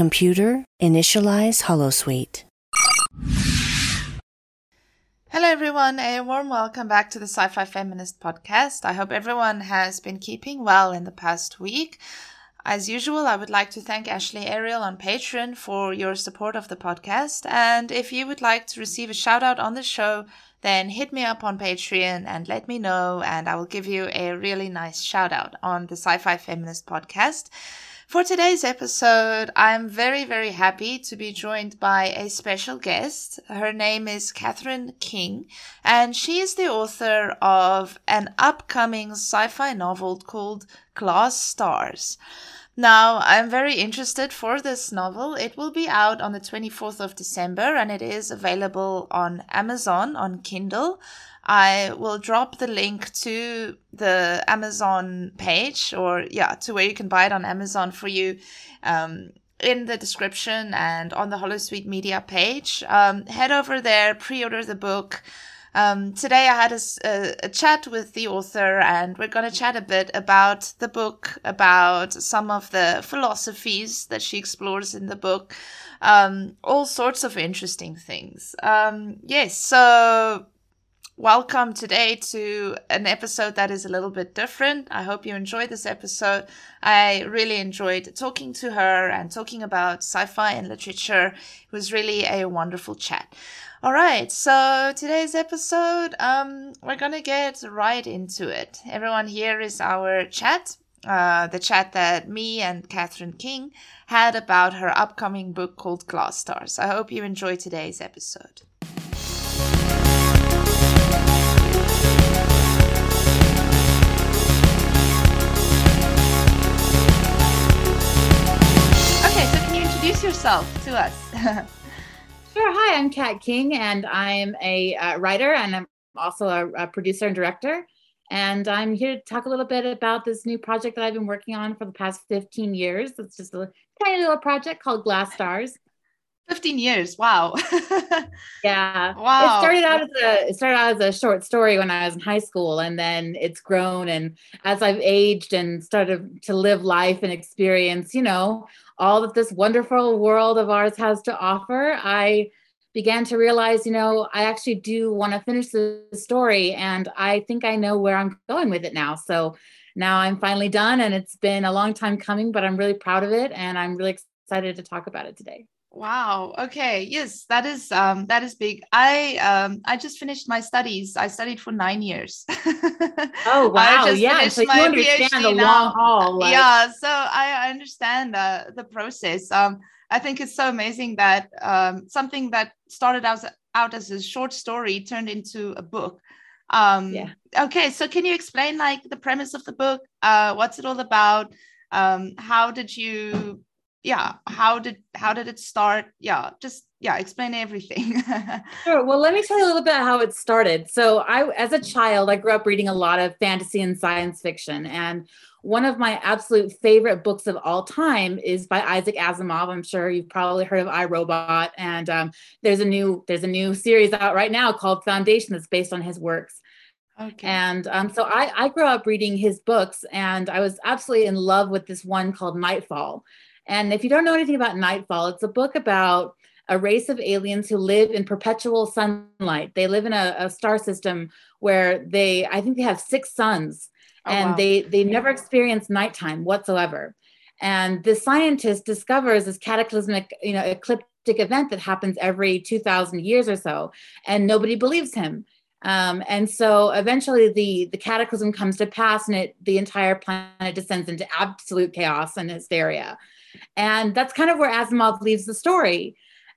Computer, initialize Holosuite. Hello, everyone. A warm welcome back to the Sci Fi Feminist podcast. I hope everyone has been keeping well in the past week. As usual, I would like to thank Ashley Ariel on Patreon for your support of the podcast. And if you would like to receive a shout out on the show, then hit me up on Patreon and let me know, and I will give you a really nice shout out on the Sci Fi Feminist podcast. For today's episode, I'm very, very happy to be joined by a special guest. Her name is Katharyn King, and she is the author of an upcoming sci fi novel called Glass Stars. Now, I'm very interested for this novel. It will be out on the 24th of December and it is available on Amazon on Kindle. I will drop the link to the Amazon page or, yeah, to where you can buy it on Amazon for you. Um, in the description and on the Holosuite media page. Um, head over there, pre-order the book. Um, today I had a, a, a, chat with the author and we're going to chat a bit about the book, about some of the philosophies that she explores in the book, um, all sorts of interesting things. Um, yes, so welcome today to an episode that is a little bit different. I hope you enjoyed this episode. I really enjoyed talking to her and talking about sci fi and literature. It was really a wonderful chat. All right, so today's episode, um, we're gonna get right into it. Everyone, here is our chat. Uh, the chat that me and Katharyn King had about her upcoming book called Glass Stars. I hope you enjoy today's episode. Yourself to us. sure. Hi, I'm Kat King, and I'm a uh, writer and I'm also a, a, producer and director. And I'm here to talk a little bit about this new project that I've been working on for the past 15 years. It's just a tiny little project called Glass Stars. 15 years. Wow. yeah. Wow. It started out as a it started out as a short story when I was in high school and then it's grown and as I've aged and started to live life and experience, you know, all that this wonderful world of ours has to offer, I began to realize, you know, I actually do want to finish the story and I think I know where I'm going with it now. So now I'm finally done and it's been a long time coming, but I'm really proud of it and I'm really excited to talk about it today. Wow. Okay. Yes, that is um that is big. I um I just finished my studies. I studied for nine years. oh wow! yeah, so you understand PhD the now. long haul. Like... Yeah, so I, understand the the process. Um, I think it's so amazing that um something that started out out as a short story turned into a book. Um, yeah. Okay, so can you explain like the premise of the book? Uh, what's it all about? Um, how did you yeah how did how did it start? Yeah just yeah explain everything. Sure well let me tell you a little bit how it started. So i as a child i grew up reading a lot of fantasy and science fiction and one of my absolute favorite books of all time is by isaac asimov. I'm sure you've probably heard of I, Robot and um, there's a new there's a new series out right now called foundation that's based on his works. Okay. And um, so I, I grew up reading his books, and I was absolutely in love with this one called Nightfall. And if you don't know anything about Nightfall, it's a book about a race of aliens who live in perpetual sunlight. They live in a, a star system where they, I think they have six suns, oh, and wow. they they never experience nighttime whatsoever. And the scientist discovers this cataclysmic, you know, ecliptic event that happens every 2,000 years or so, and nobody believes him. Um, and so eventually the the cataclysm comes to pass and it the entire planet descends into absolute chaos and hysteria and that's kind of where Asimov leaves the story.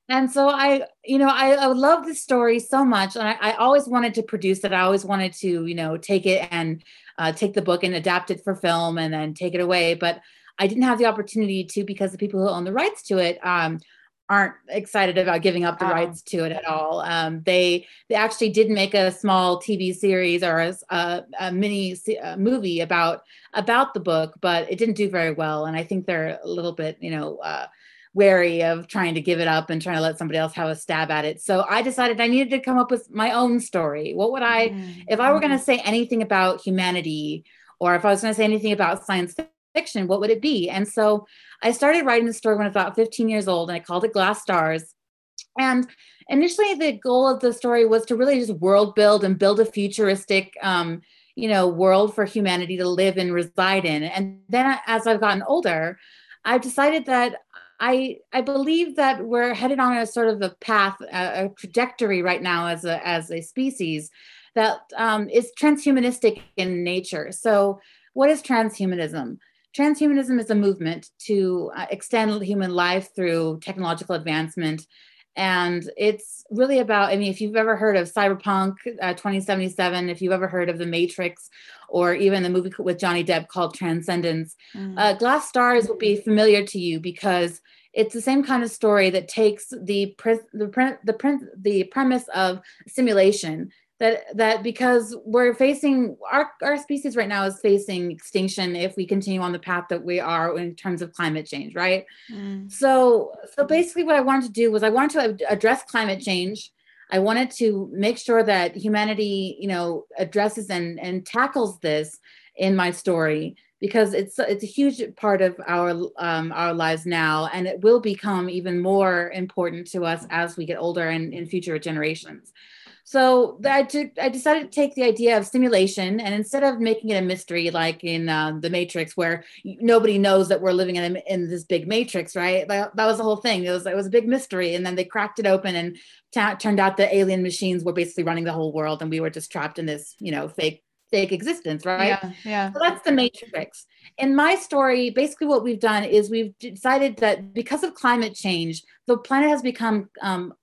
And so I, you know, I, I love this story so much, and I, I, always wanted to produce it. I always wanted to, you know, take it and uh, take the book and adapt it for film, and then take it away. But I didn't have the opportunity to because the people who own the rights to it um, aren't excited about giving up the rights to it at all. Um, they they actually did make a small TV series or a, a, a mini a movie about about the book, but it didn't do very well. And I think they're a little bit, you know. Uh, wary of trying to give it up and trying to let somebody else have a stab at it. So I decided I needed to come up with my own story. What would I, mm-hmm. if I were going to say anything about humanity, or if I was going to say anything about science fiction, what would it be? And so I started writing the story when I was about 15 years old, and I called it Glass Stars. And initially, the goal of the story was to really just world build and build a futuristic, um, you know, world for humanity to live and reside in. And then as I've gotten older, I've decided that I I believe that we're headed on a sort of a path, a, a trajectory right now as a as a species that um, is transhumanistic in nature. So, what is transhumanism? Transhumanism is a movement to uh, extend human life through technological advancement. And it's really about, I mean, if you've ever heard of Cyberpunk uh, 2077, if you've ever heard of The Matrix, or even the movie with Johnny Depp called Transcendence, mm. uh, Glass Stars will be familiar to you because it's the same kind of story that takes the pre- the pre- the, pre- the premise of simulation that that because we're facing our, our species right now is facing extinction if we continue on the path that we are in terms of climate change right? Mm. so so basically what i wanted to do was i wanted to address climate change. I wanted to make sure that humanity you know addresses and and tackles this in my story because it's it's a huge part of our um, our lives now and it will become even more important to us as we get older and in future generations so I, took, I decided to take the idea of simulation and instead of making it a mystery like in uh, the Matrix, where nobody knows that we're living in, a, in this big matrix, right? That, that was the whole thing. It was it was a big mystery, and then they cracked it open, and t- turned out the alien machines were basically running the whole world, and we were just trapped in this, you know, fake fake existence, right? Yeah, yeah. So that's the Matrix. In my story, basically what we've done is we've decided that because of climate change, the planet has become um,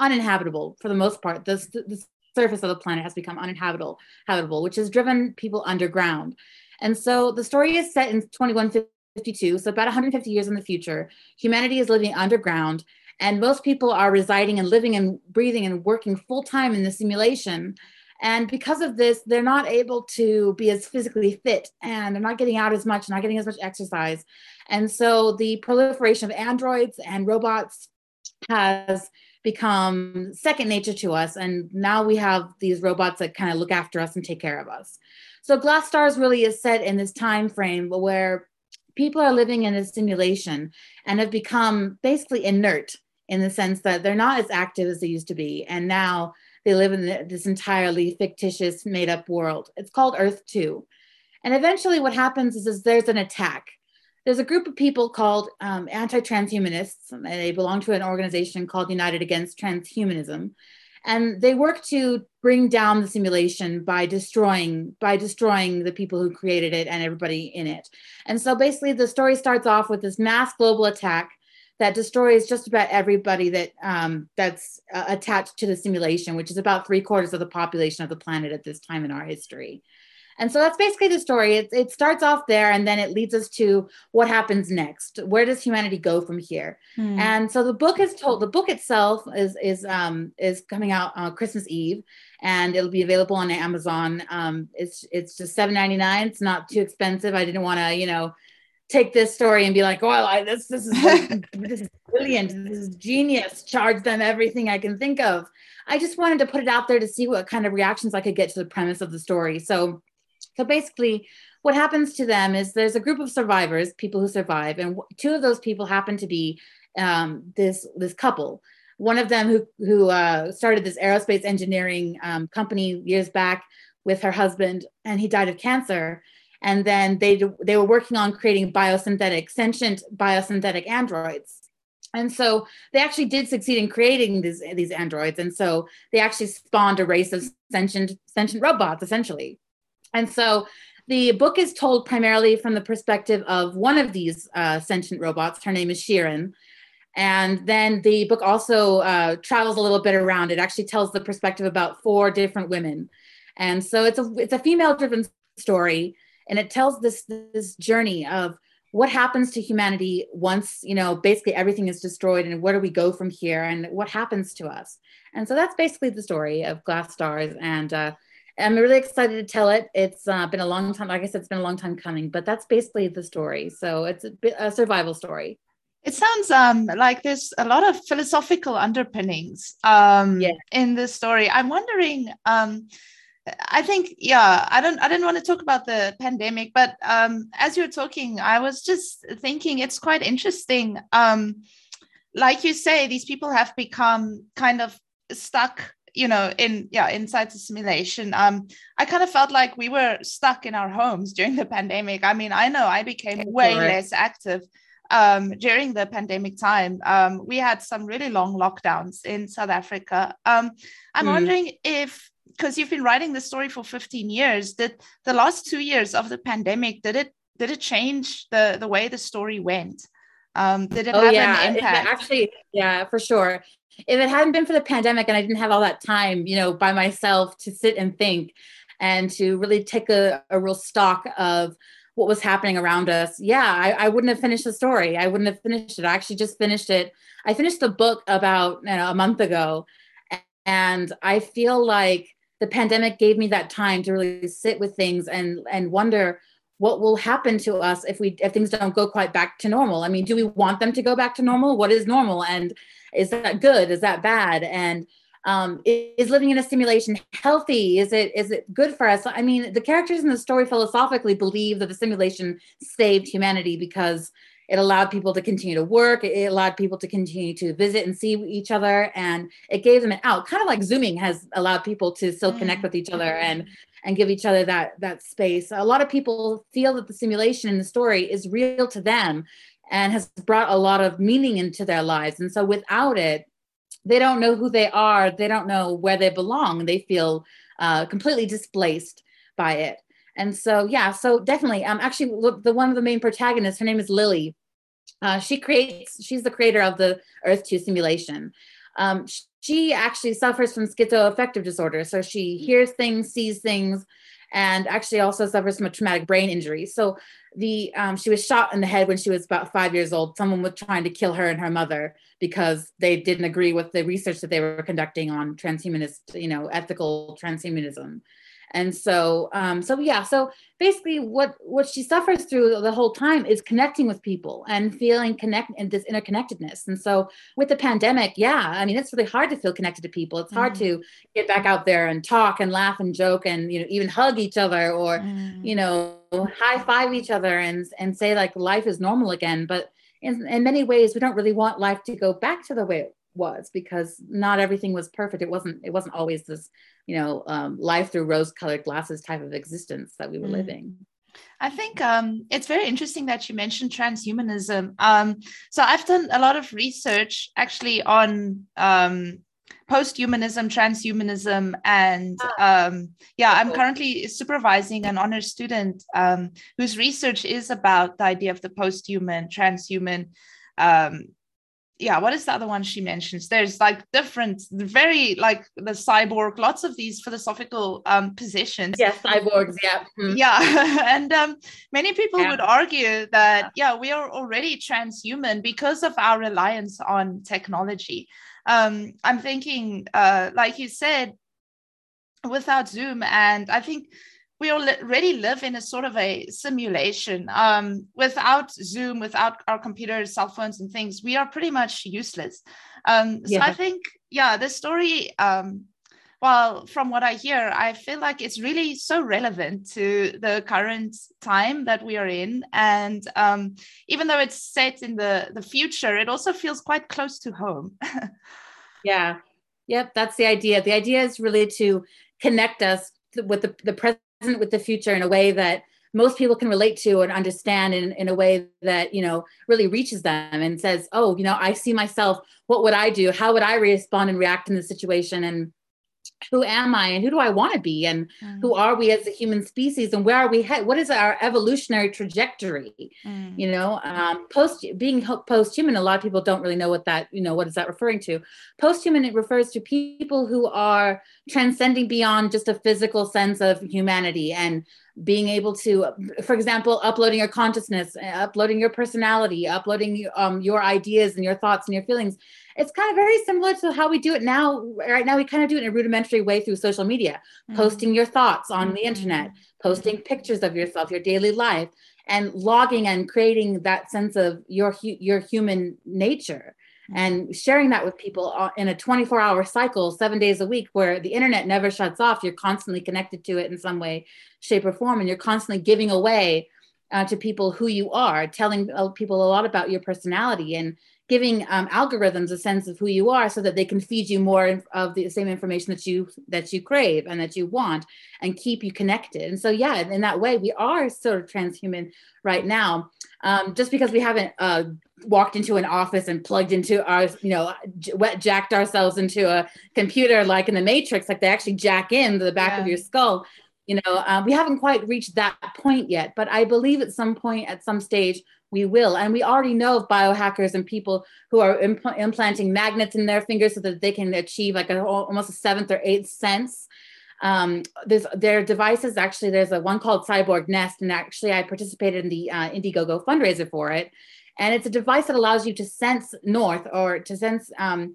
uninhabitable for the most part. The, the surface of the planet has become uninhabitable, habitable, which has driven people underground. And so the story is set in 2152, so about 150 years in the future. Humanity is living underground, and most people are residing and living and breathing and working full time in the simulation. And because of this, they're not able to be as physically fit and they're not getting out as much, not getting as much exercise. And so the proliferation of androids and robots has become second nature to us. And now we have these robots that kind of look after us and take care of us. So Glass Stars really is set in this time frame where people are living in a simulation and have become basically inert in the sense that they're not as active as they used to be. And now they live in this entirely fictitious, made up world. It's called Earth 2. And eventually, what happens is, is there's an attack there's a group of people called um, anti-transhumanists and they belong to an organization called united against transhumanism. And they work to bring down the simulation by destroying by destroying the people who created it and everybody in it. And so basically the story starts off with this mass global attack that destroys just about everybody that um, that's uh, attached to the simulation which is about three quarters of the population of the planet at this time in our history and so that's basically the story. It, it starts off there and then it leads us to what happens next. Where does humanity go from here? Hmm. And so the book is told, the book itself is, is, um, is coming out on Christmas Eve and it'll be available on Amazon. Um, it's, it's just $7.99. It's not too expensive. I didn't want to, you know, take this story and be like, oh, I, this, this is, this is brilliant. This is genius. Charge them everything I can think of. I just wanted to put it out there to see what kind of reactions I could get to the premise of the story. So so basically, what happens to them is there's a group of survivors, people who survive, and two of those people happen to be um, this this couple. One of them who who uh, started this aerospace engineering um, company years back with her husband, and he died of cancer. And then they they were working on creating biosynthetic, sentient biosynthetic androids. And so they actually did succeed in creating these these androids. And so they actually spawned a race of sentient sentient robots, essentially. And so the book is told primarily from the perspective of one of these uh, sentient robots. Her name is Sheeran. And then the book also uh, travels a little bit around. It actually tells the perspective about four different women. And so it's a it's a female driven story, and it tells this this journey of what happens to humanity once you know basically everything is destroyed, and where do we go from here, and what happens to us. And so that's basically the story of Glass Stars. And uh, I'm really excited to tell it. It's uh, been a long time. Like I said, it's been a long time coming, but that's basically the story. So it's a, bit, a survival story. It sounds um, like there's a lot of philosophical underpinnings um, yeah. in this story. I'm wondering, um, I think yeah, I don't I didn't want to talk about the pandemic, but um, as you were talking, I was just thinking it's quite interesting. Um, like you say, these people have become kind of stuck, you know, in yeah, inside the simulation. Um, I kind of felt like we were stuck in our homes during the pandemic. I mean, I know I became way less active um, during the pandemic time. Um, we had some really long lockdowns in South Africa. Um, I'm mm. wondering if because you've been writing the story for 15 years did the last two years of the pandemic did it did it change the the way the story went um did it oh, have yeah. an impact. actually yeah for sure. If it hadn't been for the pandemic and i didn't have all that time you know by myself to sit and think and to really take a, a real stock of what was happening around us yeah I, I wouldn't have finished the story. I wouldn't have finished it. I actually just finished it. I finished the book about you know, a month ago. And i feel like the pandemic gave me that time to really sit with things and and wonder what will happen to us if we if things don't go quite back to normal? I mean do we want them to go back to normal? What is normal? And is that good? Is that bad? And um, is living in a simulation healthy? Is it is it good for us? I mean the characters in the story philosophically believe that the simulation saved humanity because it allowed people to continue to work it allowed people to continue to visit and see each other and it gave them an out kind of like zooming has allowed people to still connect with each other and and give each other that that space. A lot of people feel that the simulation in the story is real to them and has brought a lot of meaning into their lives and so without it they don't know who they are they don't know where they belong they feel uh, completely displaced by it and so yeah so definitely um actually the one of the main protagonists her name is lily. Uh, she creates she's the creator of the earth 2 simulation. Um, she actually suffers from schizoaffective disorder. So she hears things sees things and actually also suffers from a traumatic brain injury. So the um, she was shot in the head when she was about five years old. Someone was trying to kill her and her mother because they didn't agree with the research that they were conducting on transhumanist you know ethical transhumanism and so um, so yeah so basically what what she suffers through the whole time is connecting with people and feeling connect and this interconnectedness and so with the pandemic yeah i mean it's really hard to feel connected to people it's hard mm. to get back out there and talk and laugh and joke and you know even hug each other or mm. you know high five each other and and say like life is normal again but in, in many ways we don't really want life to go back to the way it was because not everything was perfect it wasn't it wasn't always this you know um, life through rose colored glasses type of existence that we were mm. living I think um, it's very interesting that you mentioned transhumanism. Um, so I've done a lot of research actually on um, post-humanism, transhumanism, and ah. um, yeah, I'm currently supervising an honor student um, whose research is about the idea of the post-human, transhuman, um, yeah what is the other one she mentions there's like different very like the cyborg lots of these philosophical um positions yeah cyborgs yeah mm. yeah and um many people yeah. would argue that yeah we are already transhuman because of our reliance on technology um i'm thinking uh like you said without zoom and i think we already live in a sort of a simulation. Um, without Zoom, without our computers, cell phones, and things, we are pretty much useless. Um, so yeah. I think, yeah, the story, um, well, from what I hear, I feel like it's really so relevant to the current time that we are in. And um, even though it's set in the, the future, it also feels quite close to home. yeah. Yep. That's the idea. The idea is really to connect us with the, the present with the future in a way that most people can relate to and understand in, in a way that you know really reaches them and says oh you know i see myself. What would i do? How would i respond and react in this situation? And who am I and who do I want to be and mm. who are we as a human species and where are we head? What is our evolutionary trajectory? Mm. You know, um, post being post-human, a lot of people don't really know what that you know what is that referring to. Post-human it refers to people who are transcending beyond just a physical sense of humanity and being able to, for example, uploading your consciousness, uploading your personality, uploading um, your ideas and your thoughts and your feelings it's kind of very similar to how we do it now. Right now, we kind of do it in a rudimentary way through social media, mm-hmm. posting your thoughts on mm-hmm. the internet, posting mm-hmm. pictures of yourself, your daily life, and logging and creating that sense of your your human nature and sharing that with people in a 24 hour cycle seven days a week where the internet never shuts off you're constantly connected to it in some way shape or form and you're constantly giving away uh, to people who you are telling uh, people a lot about your personality and giving um, algorithms a sense of who you are so that they can feed you more of the same information that you that you crave and that you want and keep you connected and so yeah in that way we are sort of transhuman right now um, just because we haven't uh, walked into an office and plugged into our you know wet jacked ourselves into a computer like in the matrix like they actually jack in the back yeah. of your skull you know um, we haven't quite reached that point yet but i believe at some point at some stage we will. And we already know of biohackers and people who are impl- implanting magnets in their fingers so that they can achieve like a, almost a seventh or eighth sense. Um, there's their devices actually. There's a one called Cyborg Nest, and actually I participated in the uh, Indiegogo fundraiser for it. And it's a device that allows you to sense north or to sense um,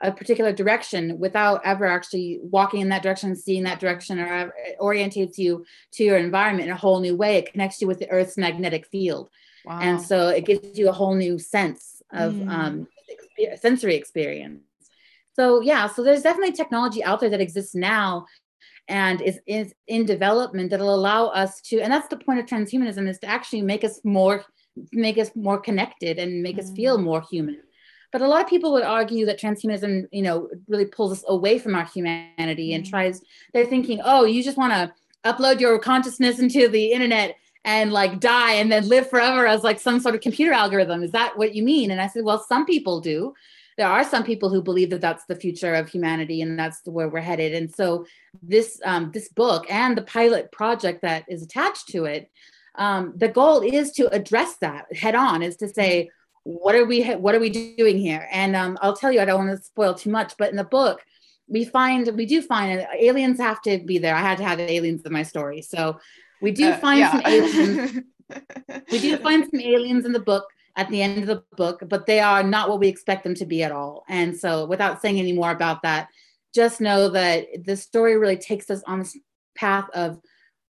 a particular direction without ever actually walking in that direction, seeing that direction, or orientates you to your environment in a whole new way. It connects you with the Earth's magnetic field. Wow. And so it gives you a whole new sense of mm. um, sensory experience. So, yeah, so there's definitely technology out there that exists now and is, is in development that'll allow us to, and that's the point of transhumanism is to actually make us more make us more connected and make mm. us feel mm. more human but a lot of people would argue that transhumanism you know really pulls us away from our humanity mm. and tries they're thinking oh you just want to upload your consciousness into the internet and like die and then live forever as like some sort of computer algorithm. Is that what you mean? And I said, well, some people do. There are some people who believe that that's the future of humanity and that's where we're headed. And so this um, this book and the pilot project that is attached to it, um, the goal is to address that head on. Is to say, what are we what are we doing here? And um, I'll tell you, I don't want to spoil too much, but in the book, we find we do find aliens have to be there. I had to have aliens in my story, so we do uh, find yeah. some aliens. we do find some aliens in the book at the end of the book, but they are not what we expect them to be at all. And so, without saying any more about that, just know that the story really takes us on this path of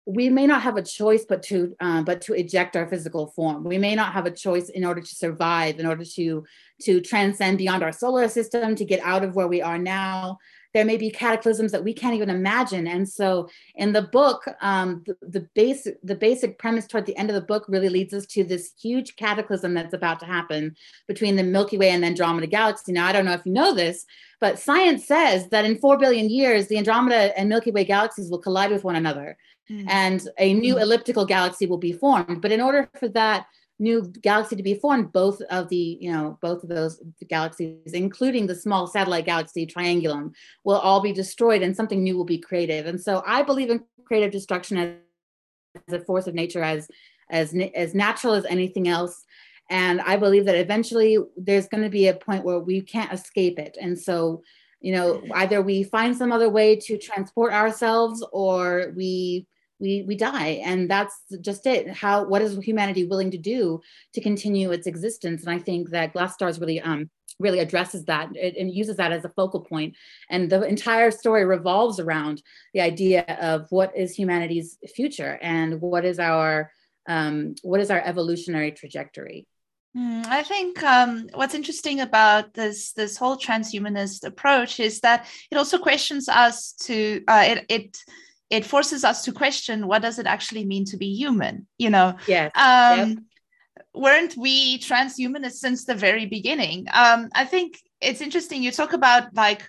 we may not have a choice but to uh, but to eject our physical form we may not have a choice in order to survive in order to to transcend beyond our solar system to get out of where we are now there may be cataclysms that we can't even imagine. And so in the book, um, the, the, basic, the basic premise toward the end of the book really leads us to this huge cataclysm that's about to happen between the Milky Way and the Andromeda Galaxy. Now, I don't know if you know this, but science says that in 4 billion years, the Andromeda and Milky Way galaxies will collide with one another. Mm. And a new mm. elliptical galaxy will be formed. But in order for that new galaxy to be formed both of the you know both of those galaxies including the small satellite galaxy triangulum will all be destroyed and something new will be created. And so i believe in creative destruction as, as a force of nature as as as natural as anything else. And i believe that eventually there's going to be a point where we can't escape it. And so you know either we find some other way to transport ourselves or we we we die. And that's just it. How what is humanity willing to do to continue its existence? And i think that glass stars really um really addresses that. And uses that as a focal point. And the entire story revolves around the idea of what is humanity's future and what is our um, what is our evolutionary trajectory. Hmm, I think um, what's interesting about this this whole transhumanist approach is that it also questions us to uh, it it it forces us to question what does it actually mean to be human you know yeah um yep. weren't we transhumanists since the very beginning um i think it's interesting you talk about like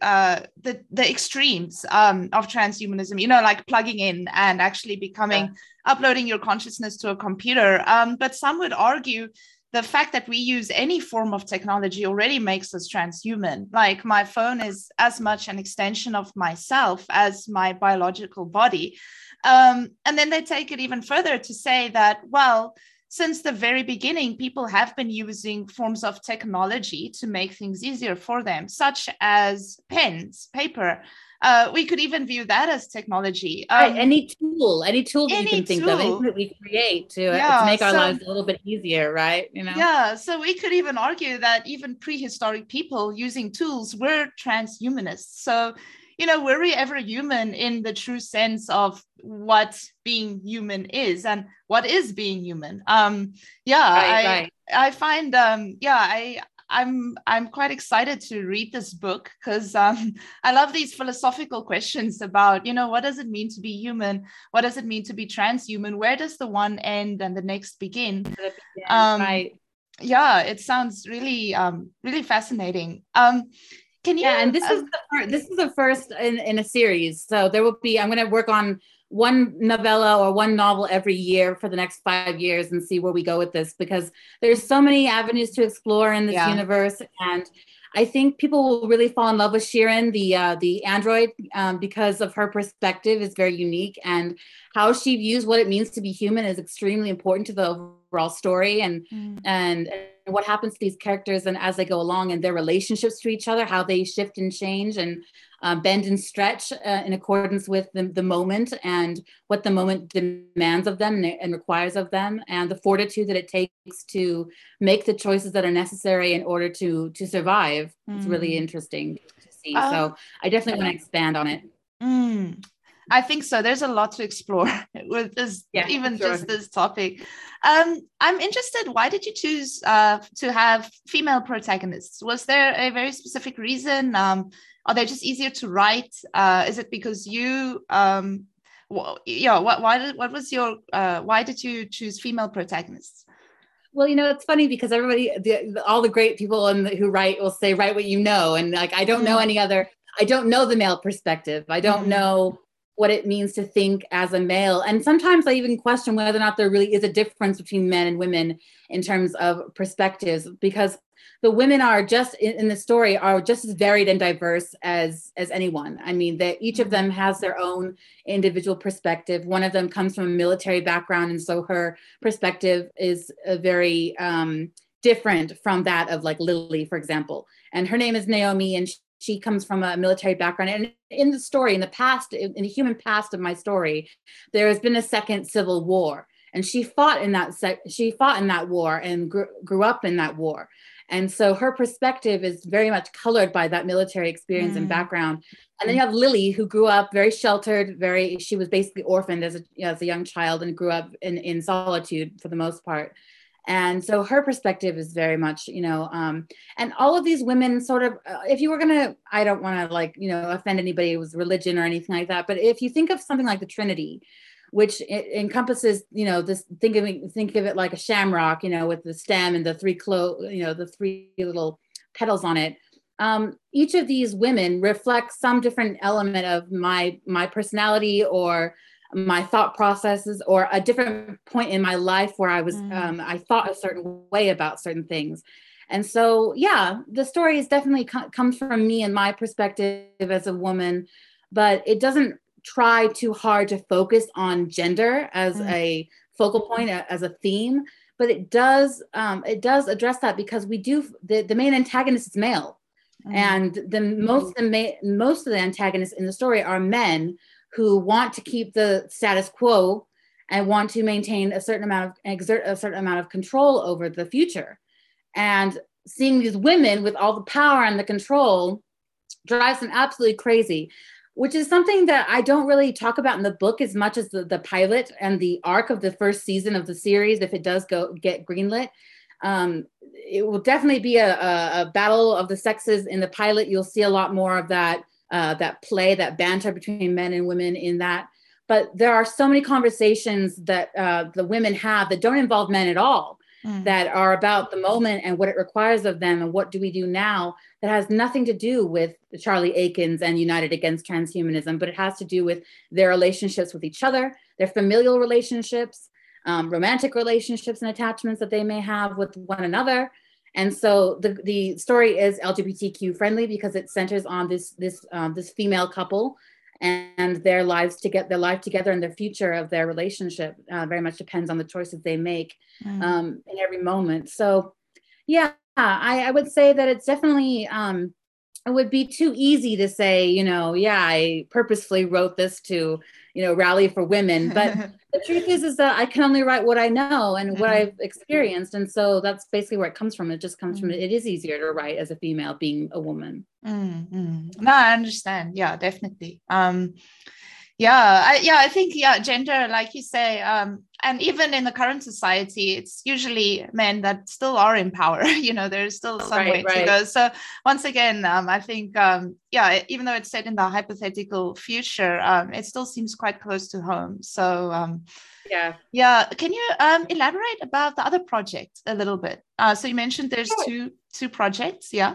uh the the extremes um of transhumanism you know like plugging in and actually becoming yeah. uploading your consciousness to a computer um but some would argue the fact that we use any form of technology already makes us transhuman. Like my phone is as much an extension of myself as my biological body. Um, and then they take it even further to say that, well, since the very beginning, people have been using forms of technology to make things easier for them, such as pens, paper, uh, we could even view that as technology. Um, right, any tool, any tool that any you can think tool. of, anything that we create to, yeah, to make our so, lives a little bit easier, right? You know. Yeah. So we could even argue that even prehistoric people using tools were transhumanists. So you know, were we ever human in the true sense of what being human is and what is being human? Um, yeah, right, I, right. I find, um, yeah, I, I'm I'm quite excited to read this book because um, I love these philosophical questions about you know what does it mean to be human, what does it mean to be transhuman, where does the one end and the next begin? Um, right. Yeah, it sounds really um, really fascinating. Um, can you? Yeah, and this is the first, this is the first in, in a series. So there will be. I'm going to work on one novella or one novel every year for the next five years and see where we go with this because there's so many avenues to explore in this yeah. universe and I think people will really fall in love with Shirin, the uh, the android, um, because of her perspective is very unique, and how she views what it means to be human is extremely important to the overall story, and mm. and what happens to these characters and as they go along and their relationships to each other, how they shift and change, and uh, bend and stretch uh, in accordance with the, the, moment and what the moment demands of them and, and, requires of them and the fortitude that it takes to make the choices that are necessary in order to to survive mm. it's really mm. interesting to see um, so i definitely want to expand on it mm. I think so. There's a lot to explore with this, yeah, even sure. just this topic. Um, I'm interested. Why did you choose uh, to have female protagonists? Was there a very specific reason? Um, are they just easier to write uh, is it because you um well, yeah what why did what was your uh, why did you choose female protagonists well you know it's funny because everybody the, the, all the great people and who write will say write what you know and like i don't know mm-hmm. any other i don't know the male perspective i don't mm-hmm. know what it means to think as a male. And sometimes I even question whether or not there really is a difference between men and women in terms of perspectives, because the women are just in, the story are just as varied and diverse as as anyone. I mean, that each of them has their own individual perspective. One of them comes from a military background, and so her perspective is a very um, different from that of like Lily, for example. And her name is Naomi, and she comes from a military background. And in the story in the past in the human past of my story there has been a second civil war. And she fought in that sec- she fought in that war and grew, grew up in that war. And so her perspective is very much colored by that military experience mm. and background. And then you have lily who grew up very sheltered very she was basically orphaned as a, as a young child and grew up in, in solitude for the most part and so her perspective is very much you know um, and all of these women sort of uh, if you were gonna i don't want to like you know offend anybody with religion or anything like that but if you think of something like the trinity which encompasses you know this think of it think of it like a shamrock you know with the stem and the three clo you know the three little petals on it um, each of these women reflects some different element of my my personality or my thought processes or a different point in my life where I was, mm. um, I thought a certain way about certain things. And so, yeah, the story is definitely co- comes from me and my perspective as a woman, but it doesn't try too hard to focus on gender as mm. a focal point, as a theme. But it does, um, it does address that because we do. The, the main antagonist is male, mm. and the most the ma- most of the antagonists in the story are men who want to keep the status quo and want to maintain a certain amount of exert a certain amount of control over the future. And seeing these women with all the power and the control drives them absolutely crazy which is something that i don't really talk about in the book as much as the, the pilot and the arc of the first season of the series if it does go get greenlit. Um, it will definitely be a, a, a battle of the sexes in the pilot. You'll see a lot more of that uh, that play, that banter between men and women in that. But there are so many conversations that uh, the women have that don't involve men at all, mm. that are about the moment and what it requires of them and what do we do now that has nothing to do with Charlie Akins and United Against Transhumanism, but it has to do with their relationships with each other, their familial relationships, um, romantic relationships and attachments that they may have with one another, and so the, the story is LGBTQ friendly because it centers on this this um, this female couple and their lives to get their life together and the future of their relationship uh, very much depends on the choices they make mm. um, in every moment. So yeah, I, I would say that it's definitely um, it would be too easy to say, you know, yeah, I purposefully wrote this to, you know, rally for women. But the truth is, is that I can only write what I know and what mm-hmm. I've experienced, and so that's basically where it comes from. It just comes from it is easier to write as a female being a woman. Mm-hmm. No, I understand. Yeah, definitely. Um, yeah I, yeah i think yeah gender like you say um and even in the current society it's usually men that still are in power you know there's still some right, way right. to go. so once again um i think um yeah even though it's set in the hypothetical future um it still seems quite close to home. So um yeah. yeah can you um elaborate about the other project a little bit? Uh so you mentioned there's sure. two two projects yeah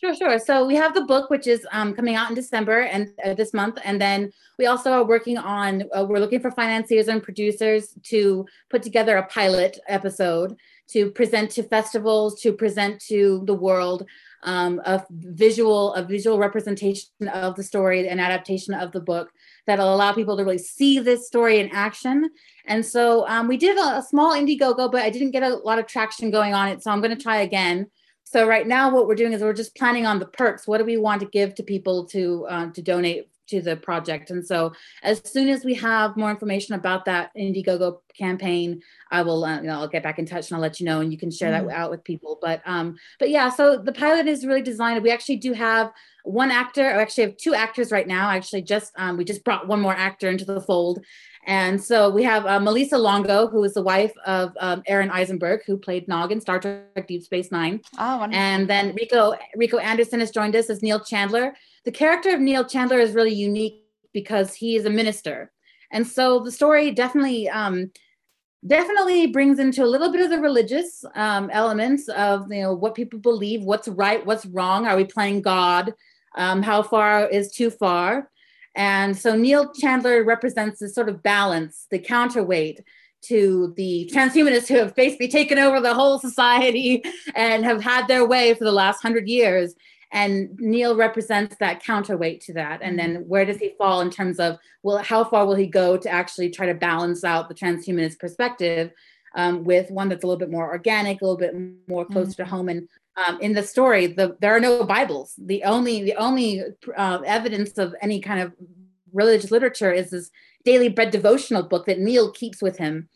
Sure, sure. So we have the book, which is um, coming out in December and uh, this month, and then we also are working on. Uh, we're looking for financiers and producers to put together a pilot episode to present to festivals, to present to the world um, a visual, a visual representation of the story, an adaptation of the book that'll allow people to really see this story in action. And so um, we did a, a small Indiegogo, but I didn't get a lot of traction going on it. So I'm going to try again so right now, what we're doing is we're just planning on the perks. What do we want to give to people to uh, to donate to the project? And so as soon as we have more information about that Indiegogo campaign, I will uh, you know I'll get back in touch and I'll let you know, and you can share mm. that out with people. But um, but yeah, so the pilot is really designed. We actually do have one actor, or actually have two actors right now. Actually, just um, we just brought one more actor into the fold, and so we have uh, Malissa Longo, who is the wife of um, Aron Eisenberg, who played Nog in Star Trek Deep Space Nine. Oh, wonderful. And then Rico Rico Anderson has joined us as Neil Chandler. The character of Neil Chandler is really unique because he is a minister, and so the story definitely. Um, definitely brings into a little bit of the religious um, elements of you know what people believe what's right what's wrong are we playing god um, how far is too far and so Neil Chandler represents this sort of balance, the counterweight to the transhumanists who have basically taken over the whole society and have had their way for the last hundred years. And Neil represents that counterweight to that. And then where does he fall in terms of, well, how far will he go to actually try to balance out the transhumanist perspective um, with one that's a little bit more organic, a little bit more close mm-hmm. to home and um, in the story, the, there are no Bibles. The only the only uh, evidence of any kind of religious literature is this daily bread devotional book that Neil keeps with him,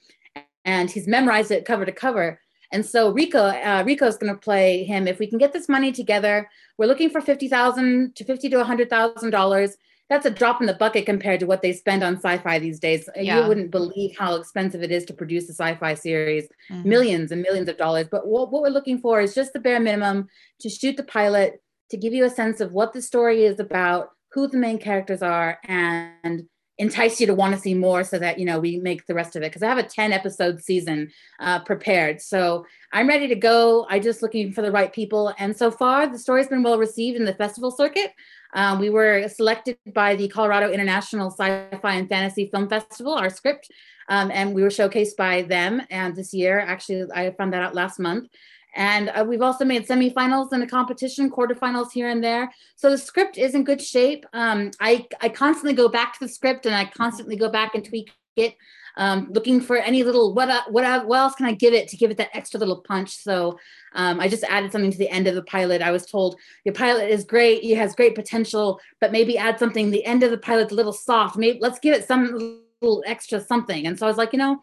and he's memorized it cover to cover. And so Rico, uh, is going to play him. If we can get this money together, we're looking for fifty thousand to fifty to hundred thousand dollars that's a drop in the bucket compared to what they spend on sci-fi these days. Yeah. You wouldn't believe how expensive it is to produce a sci-fi series, mm-hmm. millions and millions of dollars. But what, what we're looking for is just the bare minimum to shoot the pilot, to give you a sense of what the story is about, who the main characters are, and entice you to want to see more so that you know we make the rest of it because i have a 10 episode season uh, prepared so i'm ready to go i just looking for the right people and so far the story's been well received in the festival circuit um, we were selected by the Colorado International Sci-Fi and Fantasy Film Festival, our script, um, and we were showcased by them. And this year, actually, I found that out last month. And uh, we've also made semifinals in the competition, quarterfinals here and there. So the script is in good shape. Um, I, I constantly go back to the script and I constantly go back and tweak it um, looking for any little what uh, what uh, what else can I give it to give it that extra little punch. So um, I just added something to the end of the pilot. I was told your pilot is great, it has great potential, but maybe add something. The end of the pilot's a little soft. Maybe let's give it some little extra something. And so I was like, you know,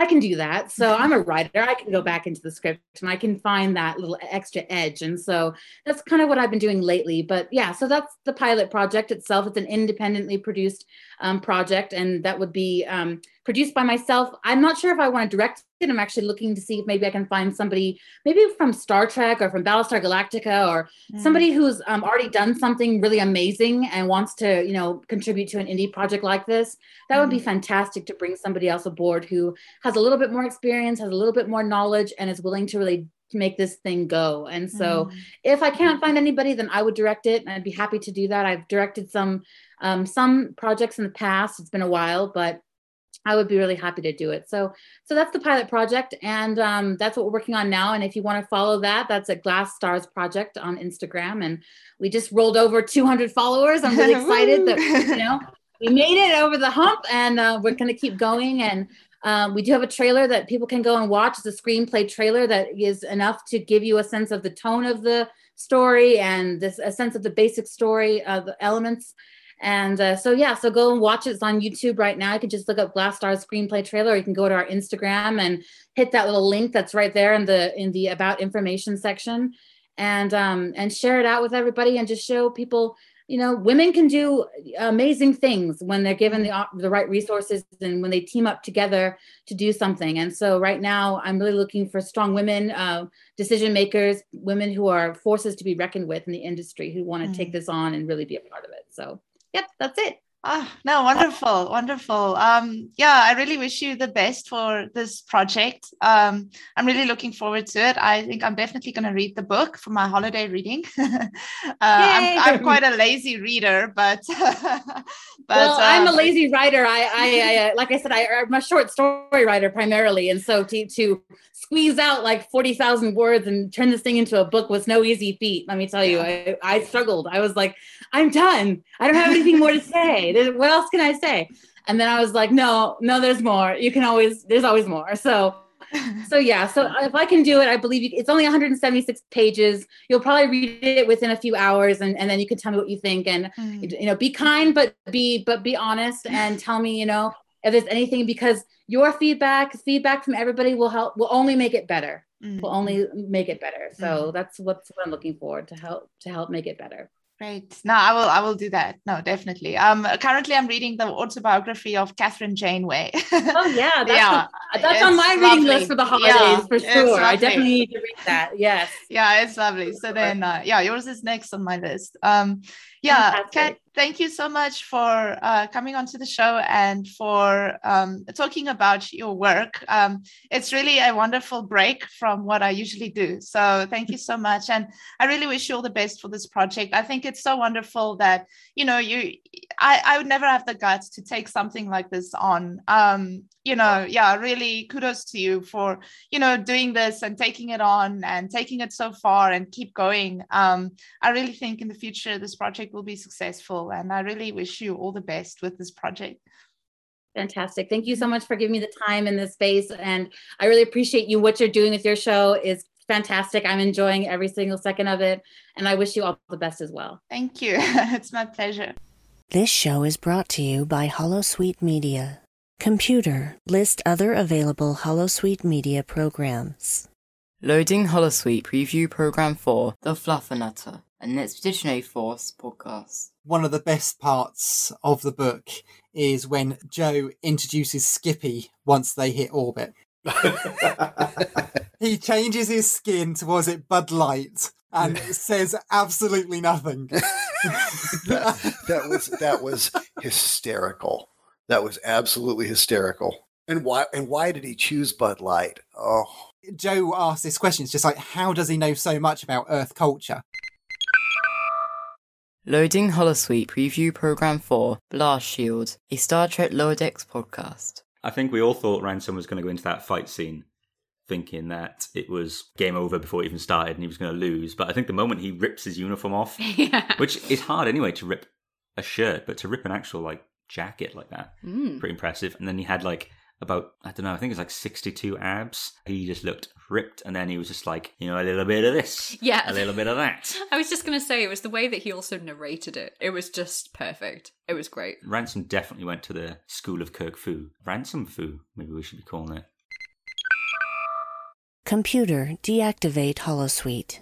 I can do that. So I'm a writer. I can go back into the script and I can find that little extra edge. And so that's kind of what I've been doing lately. But yeah, so that's the pilot project itself. It's an independently produced um, project, and that would be um, produced by myself. I'm not sure if I want to direct it. I'm actually looking to see if maybe I can find somebody, maybe from Star Trek or from Battlestar Galactica, or mm. somebody who's um, already done something really amazing and wants to, you know, contribute to an indie project like this. That mm. would be mm. fantastic to bring somebody else aboard who has a little bit more experience, has a little bit more knowledge, and is willing to really make this thing go. And so, mm. if I can't find anybody, then I would direct it, and I'd be happy to do that. I've directed some um, some projects in the past. It's been a while, but I would be really happy to do it. So, so that's the pilot project, and um, that's what we're working on now. And if you want to follow that, that's a Glass Stars Project on Instagram, and we just rolled over 200 followers. I'm really excited that you know we made it over the hump, and uh, we're going to keep going. And um, we do have a trailer that people can go and watch. It's a screenplay trailer that is enough to give you a sense of the tone of the story and this a sense of the basic story, of the elements and uh, so, yeah, so go and watch it. It's on YouTube right now. You can just look up Glass Star screenplay trailer. you can go to our Instagram and hit that little link that's right there in the in the about information section, and um, and share it out with everybody and just show people you know, women can do amazing things when they're given the the right resources and when they team up together to do something. And so, right now, I'm really looking for strong women, uh, decision makers, women who are forces to be reckoned with in the industry, who want to mm. take this on and really be a part of it. So, yep, that's it. Oh, no, wonderful, wonderful. Um, yeah, I really wish you the best for this project. Um, I'm really looking forward to it. I think I'm definitely going to read the book for my holiday reading. uh, I'm, I'm, quite a lazy reader, but but well, I'm a um, lazy writer. I, I, I uh, like I said, I, I'm a short story writer primarily, and so to to squeeze out like 40,000 words and turn this thing into a book was no easy feat. Let me tell you, I, I struggled. I was like, I'm done. I don't have anything more to say. What else can I say? And then I was like, no, no, there's more. You can always, there's always more. So, so yeah. So if I can do it, I believe you, it's only 176 pages. You'll probably read it within a few hours, and, and then you can tell me what you think. And mm. you know, be kind, but be but be honest, and tell me, you know, if there's anything because your feedback, feedback from everybody will help. Will only make it better. Mm-hmm. Will only make it better. So mm-hmm. that's what's what I'm looking for to help to help make it better. Great. No, I will. I will do that. No, definitely. Um, currently, I'm reading the autobiography of Kathryn Janeway. oh yeah, that's yeah. A, that's on my lovely. reading list for the holidays yeah, for sure. I definitely need to read that. Yes. Yeah, it's lovely. So then, uh, yeah, yours is next on my list. Um, yeah, Kat, thank you so much for uh, coming onto the show and for um, talking about your work. Um, it's really a wonderful break from what I usually do. So thank you so much, and I really wish you all the best for this project. I think it's so wonderful that you know you. I I would never have the guts to take something like this on. Um, you know, yeah, really kudos to you for you know doing this and taking it on and taking it so far and keep going. Um, I really think in the future this project project will be successful. And I really wish you all the best with this project. Fantastic. Thank you so much for giving me the time in this space. And I really appreciate you. What you're doing with your show is fantastic. I'm enjoying every single second of it. And I wish you all the best as well. Thank you. it's my pleasure. This show is brought to you by Holosuite Media. Computer, list other available Holosuite Media programs. Loading Holosuite Preview Program 4, The Fluffernutter an Expeditionary Force podcast. One of the best parts of the book is when Joe introduces Skippy once they hit orbit. he changes his skin towards it Bud Light and says absolutely nothing. that, that was that was hysterical. That was absolutely hysterical. And why and why did he choose Bud Light? Oh. Joe asked this question. It's just like, how does he know so much about Earth culture? Loading Holosuite Preview Program 4 Blast Shield, a Star Trek Lower Decks podcast. I think we all thought Ransom was going to go into that fight scene thinking that it was game over before it even started and he was going to lose. But I think the moment he rips his uniform off, yeah. which is hard anyway to rip a shirt, but to rip an actual like jacket like that, mm. pretty impressive. And then he had like about I don't know, I think it's like 62 abs. He just looked ripped, and then he was just like, you know, a little bit of this, yeah, a little bit of that. I was just gonna say it was the way that he also narrated it. It was just perfect. It was great. Ransom definitely went to the school of Kirk Fu. Ransom Fu, maybe we should be calling it. Computer, deactivate Holosuite.